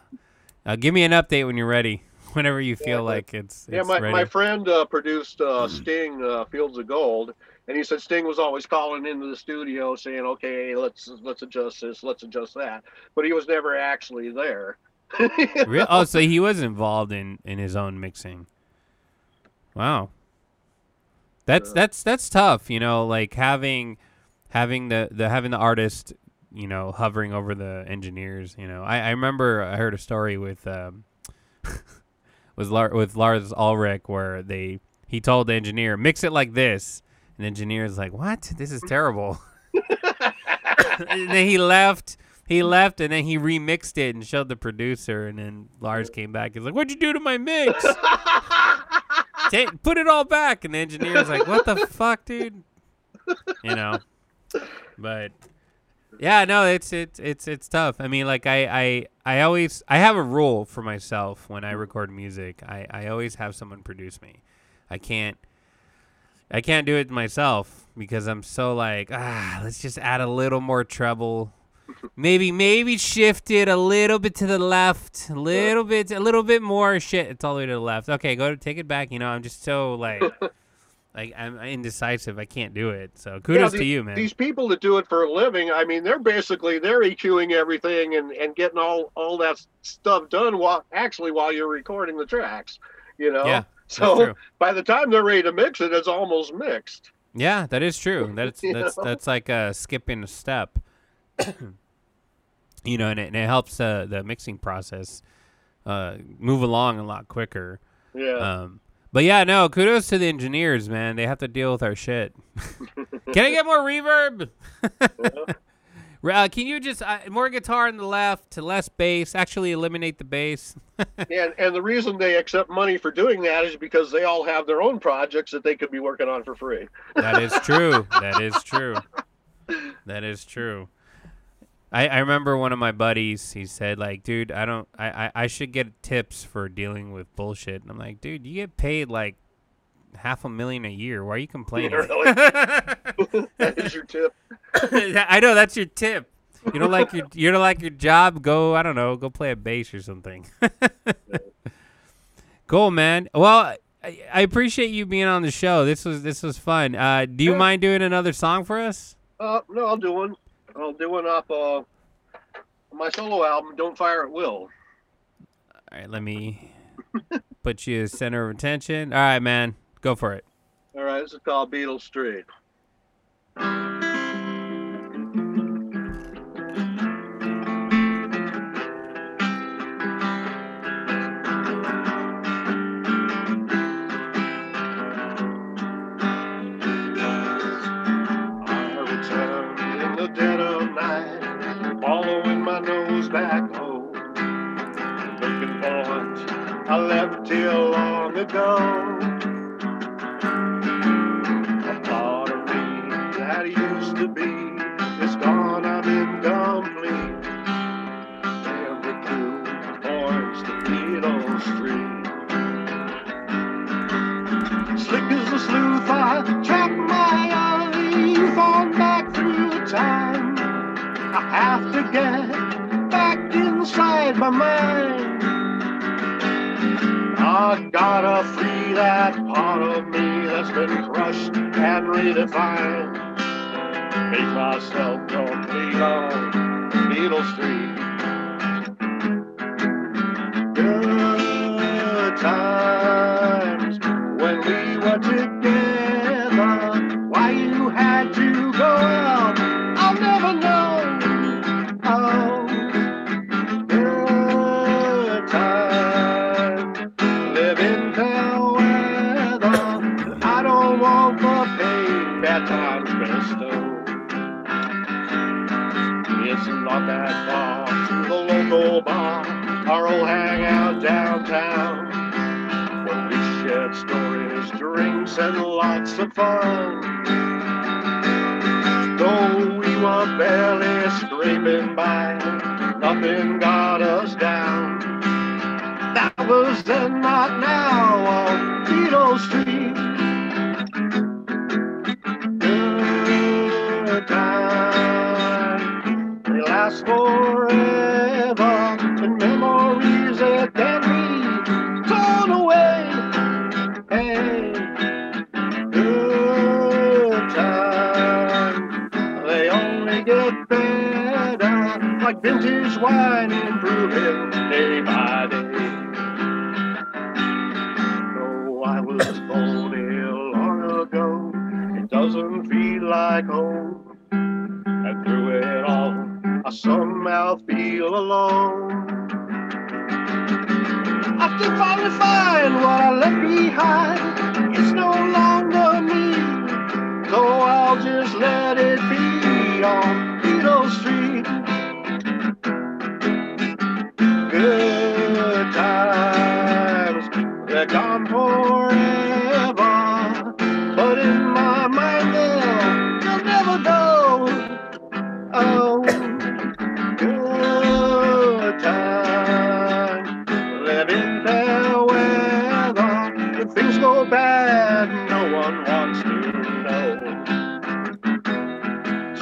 uh give me an update when you're ready. Whenever you feel but- like it's, Yeah, my, ready." my friend uh, produced uh, Sting uh, Fields of Gold, and he said Sting was always calling into the studio saying, "Okay, let's let's adjust this, let's adjust that," but he was never actually there. Re- oh, so he was involved in in his own mixing. Wow. That's that's that's tough, you know, like having having the the having the artist, you know, hovering over the engineers, you know. I I remember I heard a story with um was Lar- with Lars Ulrich where they he told the engineer, "Mix it like this." And the engineer's like, "What? This is terrible." and then he left. He left, and then he remixed it and showed the producer. And then Lars came back. He's like, "What'd you do to my mix? Ta- put it all back." And the engineer engineer's like, "What the fuck, dude?" You know. But yeah, no, it's it's it's it's tough. I mean, like I I I always I have a rule for myself when I record music. I I always have someone produce me. I can't I can't do it myself because I'm so like, ah, let's just add a little more treble. Maybe maybe shift it a little bit to the left, a little bit a little bit more shit. It's all the way to the left. Okay, go to take it back. You know, I'm just so like like I'm indecisive. I can't do it. So kudos the- to you, man. These people that do it for a living, I mean, they're basically they're EQing everything and, and getting all all that stuff done while actually while you're recording the tracks. You know, Yeah, so by the time they're ready to mix it, it's almost mixed. Yeah, that is true. That's that's know? that's like uh, skipping a step. you know, and it, and it helps uh, the mixing process uh, move along a lot quicker. Yeah. Um, but yeah, no, kudos to the engineers, man. They have to deal with our shit. can I get more reverb? uh, can you just uh, more guitar on the left, to less bass? Actually, eliminate the bass. and and the reason they accept money for doing that is because they all have their own projects that they could be working on for free. That is true. that is true. That is true. I, I remember one of my buddies. He said, like, dude, I don't, I, I, I should get tips for dealing with bullshit. And I'm like, dude, you get paid like half a million a year. Why are you complaining? Really? that is your tip. I know that's your tip. You don't like your, you don't like your job. Go, I don't know, go play a bass or something. cool, man. Well, I, I appreciate you being on the show. This was, this was fun. Uh, do you Yeah. mind doing another song for us? Uh, no, I'll do one. I'll do one off uh, my solo album, Don't Fire at Will. All right, let me put you as center of attention. All right, man, go for it. All right, this is called Beetle Street. Here long ago. A part of me that used to be is gone, I'm incomplete. The crew points to Beetle Street. Slick as a sleuth, I track my eyes on back through time. I have to get back inside my mind. I gotta free that part of me that's been crushed and redefined. Make myself complete on Beetle Street.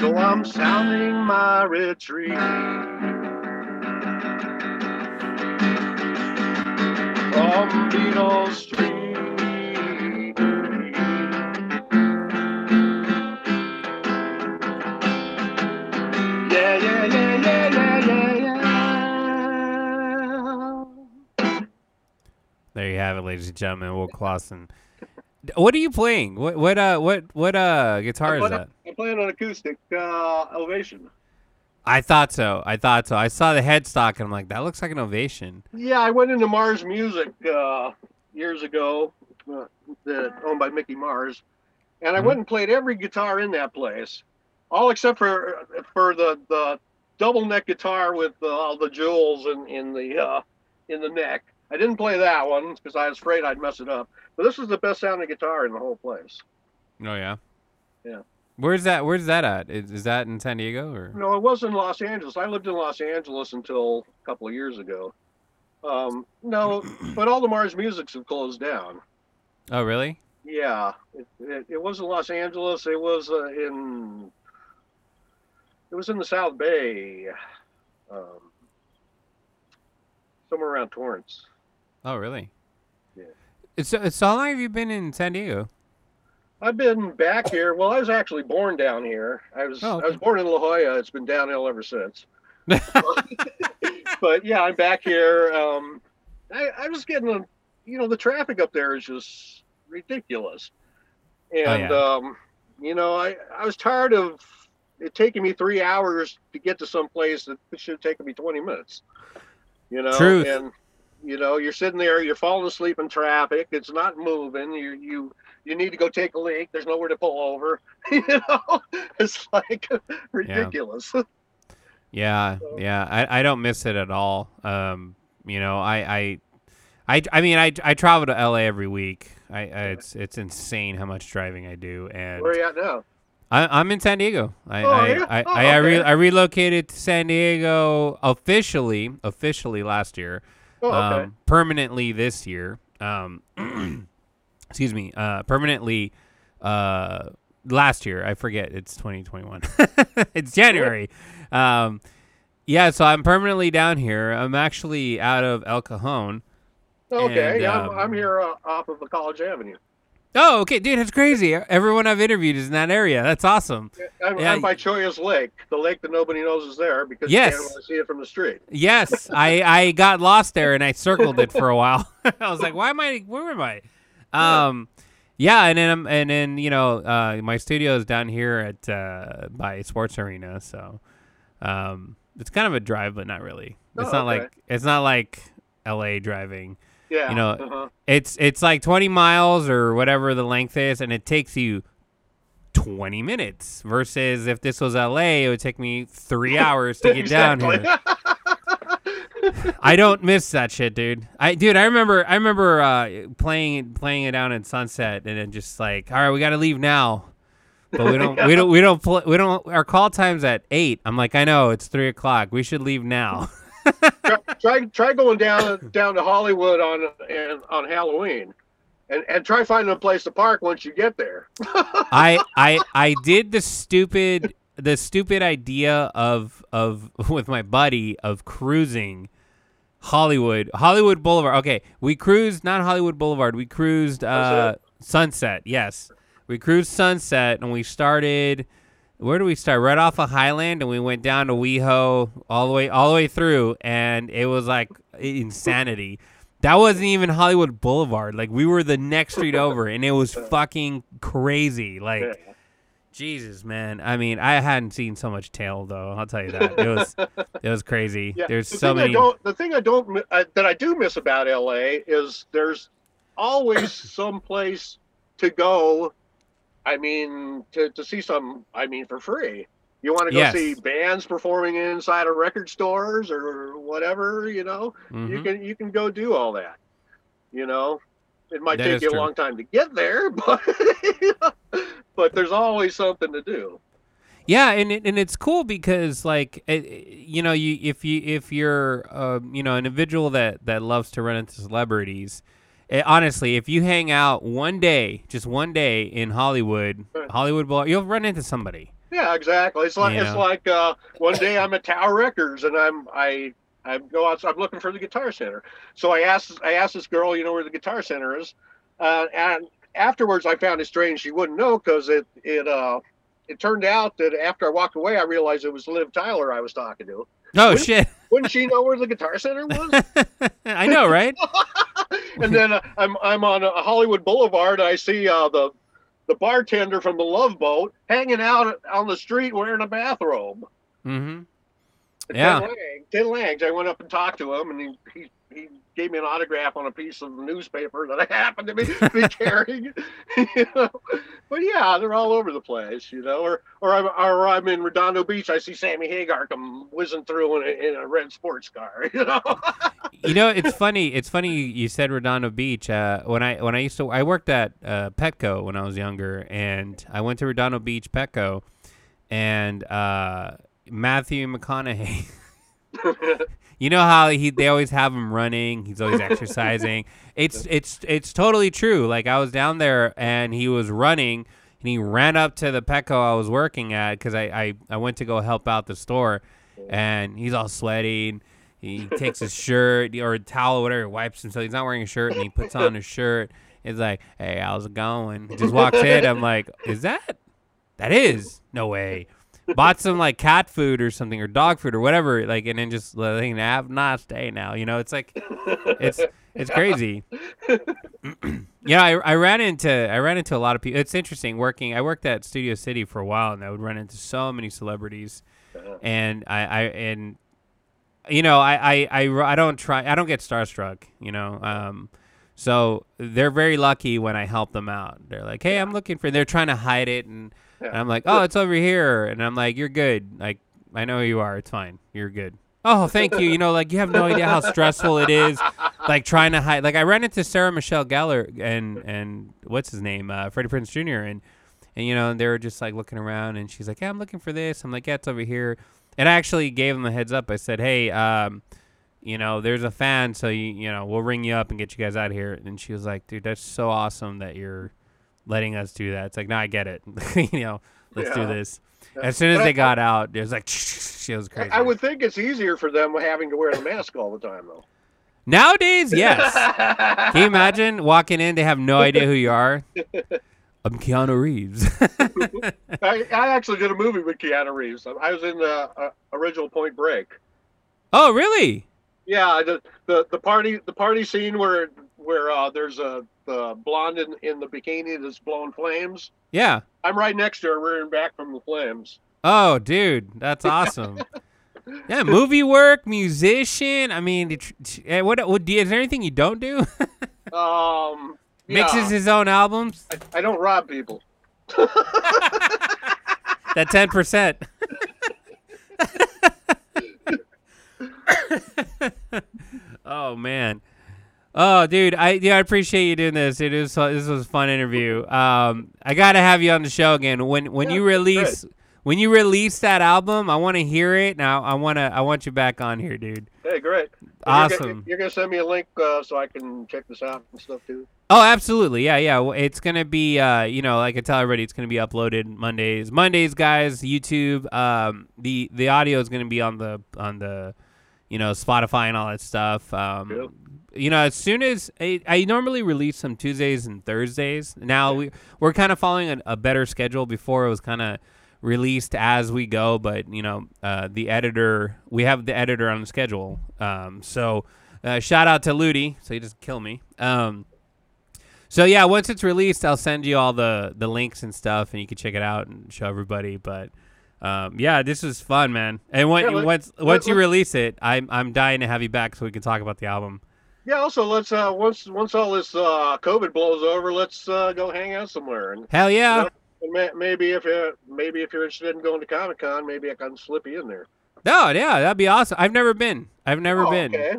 So I'm sounding my retreat. From Beetle Street. Yeah, yeah, yeah, yeah, yeah, yeah, yeah. There you have it, ladies and gentlemen. Will Clausen. What are you playing? What what uh what what uh guitar I'm is that? I'm playing an acoustic uh, Ovation. I thought so. I thought so. I saw the headstock and I'm like, that looks like an ovation. Yeah, I went into Mars Music uh, years ago, uh, that owned by Mickey Mars, and I Mhm. went and played every guitar in that place, all except for for the the double neck guitar with uh, all the jewels in in the uh, in the neck. I didn't play that one because I was afraid I'd mess it up. But this is the best sounding guitar in the whole place. Oh yeah. Yeah. Where's that? Where's that at? Is, is that in San Diego or? No, it was in Los Angeles. I lived in Los Angeles until a couple of years ago. Um, no, but all the Mars Musics have closed down. Oh really? Yeah, it, it, it was in Los Angeles. It was uh, in it was in the South Bay, um, somewhere around Torrance. Oh really? It's it's how long have you been in San Diego? I've been back here. Well, I was actually born down here. I was Oh, I was born in La Jolla. It's been downhill ever since. but yeah, I'm back here. Um, I, I was getting a, you know, the traffic up there is just ridiculous, and yeah. um, you know, I I was tired of it taking me three hours to get to some place that should have taken me 20 minutes. You know, Truth. and you know, you're sitting there, you're falling asleep in traffic. It's not moving. You you you need to go take a leak. There's nowhere to pull over. you know, it's like ridiculous. Yeah, So- yeah. I, I don't miss it at all. Um, you know, I I I, I mean I, I travel to LA every week. I, I it's it's insane how much driving I do and Where are you at now? I, I'm in San Diego. I Oh, I, yeah? I, Oh, I, I, re- I relocated to San Diego officially officially last year. Oh, okay. Um, permanently this year. Um, excuse me. Uh, permanently uh, last year. I forget. It's 2021. it's January. Um, yeah. So I'm permanently down here. I'm actually out of El Cajon. okay. and, yeah, um, I'm, I'm here uh, off of the College Avenue. Oh, okay, dude. That's crazy. Everyone I've interviewed is in that area. That's awesome. I'm, Yeah, I'm by Chollas Lake, the lake that nobody knows is there because Yes. you can't really see it from the street. Yes, I, I got lost there and I circled it for a while. I was like, why am I? Where am I? Um, yeah, and then I'm, and then you know, uh, my studio is down here at uh, by Sports Arena, so um, it's kind of a drive, but not really. It's Oh, not okay. like it's not like L.A. driving. Yeah. You know, uh-huh. It's it's like 20 miles or whatever the length is, and it takes you 20 minutes. Versus if this was L.A., it would take me three hours to get down here. I don't miss that shit, dude. I dude, I remember I remember uh, playing playing it down in Sunset and then just like, all right, we got to leave now. But we don't we don't we don't pl- we don't our call time's at 8. I'm like, I know, it's 3 o'clock. We should leave now. try, try try going down down to Hollywood on and on Halloween, and and try finding a place to park once you get there. I I I did the stupid the stupid idea of of with my buddy of cruising Hollywood Hollywood Boulevard. Okay, we cruised not Hollywood Boulevard. We cruised uh, Sunset. Yes, we cruised Sunset, and we started. Where do we start? Right off of Highland, and we went down to WeHo all the way all the way through, and it was like insanity. That wasn't even Hollywood Boulevard. Like we were the next street over, and it was fucking crazy. Like. Yeah. Jesus, man. I mean, I hadn't seen so much tail though. I'll tell you that. It was it was crazy. Yeah, There's the so many the thing I don't uh, that I do miss about LA is there's always some place to go. I mean, to, to see some. I mean, for free. You want to go Yes. see bands performing inside of record stores or whatever. You know, you Mhm. can you can go do all that. You know, it might That take you true. a long time to get there, but but there's always something to do. Yeah, and it, and it's cool because like it, it- you know you if you if you're uh, you know an individual that that loves to run into celebrities, eh, honestly, if you hang out one day, just one day in Hollywood, Right. Hollywood Boulevard, you'll run into somebody. Yeah, exactly. It's like You it's know? like uh, one day I'm at Tower Records and I'm I I go out. I'm looking for the Guitar Center. So I asked I asked this girl, you know where the Guitar Center is, uh, and afterwards I found it strange she wouldn't know because it it uh it turned out that after I walked away I realized it was Liv Tyler I was talking to. Oh What? shit! Wouldn't she know where the Guitar Center was? I know, right? and then uh, I'm I'm on uh, Hollywood Boulevard. And I see uh, the the bartender from the Love Boat hanging out on the street wearing a bathrobe. Mm-hmm. Yeah. Lang, Tim Lange. I went up and talked to him, and he, he, he gave me an autograph on a piece of newspaper that I happened to be, be carrying. you know? But yeah, they're all over the place, you know. Or or I'm, or I'm in Redondo Beach. I see Sammy Hagar come whizzing through in a, in a red sports car. You know. you know, it's funny. It's funny you- you said Redondo Beach. Uh, when I when I used to, I worked at uh, Petco when I was younger, and I went to Redondo Beach Petco, and uh, Matthew McConaughey. you know how he they always have him running. He's always exercising. It's it's it's totally true. Like I was down there and he was running. And he ran up to the Petco I was working at because I, I, I went to go help out the store, and he's all sweaty. And he takes his shirt or a towel, or whatever, wipes himself. He's not wearing a shirt, and he puts on his shirt. He's like, "Hey, how's it going?" He just walks in. I'm like, "Is that? That is no way." Bought some like cat food or something or dog food or whatever, like, and then just letting him have nice day now. You know, it's like, it's it's crazy. yeah, I, I ran into I ran into a lot of people. It's interesting working. I worked at Studio City for a while, and I would run into so many celebrities, and I, I and you know I, I I I don't try I don't get starstruck. You know, um, so they're very lucky when I help them out. They're like, hey, I'm looking for. They're trying to hide it, and, and I'm like, oh, it's over here, and I'm like, you're good. Like I know you are. It's fine. You're good. Oh, thank you. You know, like you have no idea how stressful it is, like trying to hide. Like I ran into Sarah Michelle Gellar and and what's his name, uh, Freddie Prinze Jr. and and you know and they were just like looking around, and she's like, yeah, I'm looking for this. I'm like, yeah, it's over here. And I actually gave them a heads up. I said, hey, um, you know, there's a fan, so you you know we'll ring you up and get you guys out of here. And she was like, dude, that's so awesome that you're letting us do that. It's like, no, I get it. you know, let's do Yeah. this. As soon as But I- they got out, it was like, she was crazy. I would think it's easier for them having to wear the mask all the time, though. Nowadays, yes. Can you imagine walking in? They have no idea who you are. I'm Keanu Reeves. I, I actually did a movie with Keanu Reeves. I was in the uh, original Point Break. oh, really? Yeah, the, the the party the party scene where where uh, there's a the blonde in, in the bikini that's blowing flames. Yeah. I'm right next to her, rearing back from the flames. Oh, dude, that's awesome. yeah, movie work, musician. I mean, eh, what? What? do Is there anything you don't do? Um, Mixes his own albums. I, I don't rob people. That ten percent. Oh man. Oh, dude, I yeah, I appreciate you doing this. It is this was a fun interview. Um, I gotta have you on the show again when when Yeah, you release when you release that album. I want to hear it. Now I want to I want you back on here, dude. Hey, great. Awesome. You're, gonna- you're gonna send me a link uh, so I can check this out and stuff too. Oh, absolutely. Yeah, yeah. It's gonna be, uh, you know, like I tell everybody, it's gonna be uploaded Mondays. Mondays, guys. YouTube. Um, the the audio is gonna be on the on the, you know, Spotify and all that stuff. Um, Yep. You know, as soon as I, I normally release them Tuesdays and Thursdays. Now we we're kind of following a, a better schedule. Before it was kind of released as we go, but you know, uh, the editor we have the editor on the schedule. Um, so uh, shout out to Ludi. So he doesn't kill me. Um, so yeah, once it's released, I'll send you all the the links and stuff, and you can check it out and show everybody. But um, yeah, this was fun, man. And when, Yeah, let- once let- once you let- release it, I'm I'm dying to have you back so we can talk about the album. Yeah. Also, let's uh, once once all this uh, COVID blows over, let's uh, go hang out somewhere. And, Hell yeah! and ma- maybe if you maybe if you're interested in going to Comic Con, maybe I can slip you in there. No, yeah, that'd be awesome. I've never been. I've never Oh, been. Okay.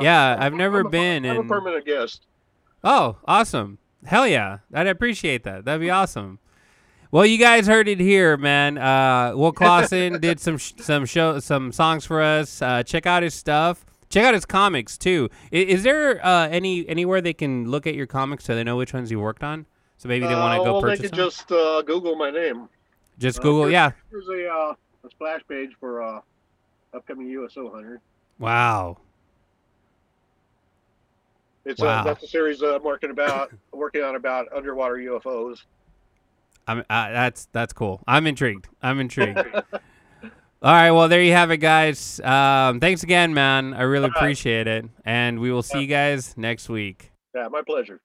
Yeah, I've never I'm a, been. I'm a permanent guest. oh, awesome! Hell yeah, I'd appreciate that. That'd be awesome. Well, you guys heard it here, man. Uh, Will Clausen did some sh- some show some songs for us. Uh, check out his stuff. Check out his comics too. Is, is there uh, any anywhere they can look at your comics so they know which ones you worked on? So maybe they want Uh, to go well, purchase they could them. just uh, Google my name. Just uh, Google, yeah. There's a uh, a splash page for uh, upcoming USO 100. Wow. It's Wow. uh, that's a series uh, I'm working about working on about underwater UFOs. I'm, uh, that's that's cool. I'm intrigued. I'm intrigued. All right, well there you have it, guys. Um, thanks again, man. I really appreciate it, and we will see you guys next week. Yeah, my pleasure.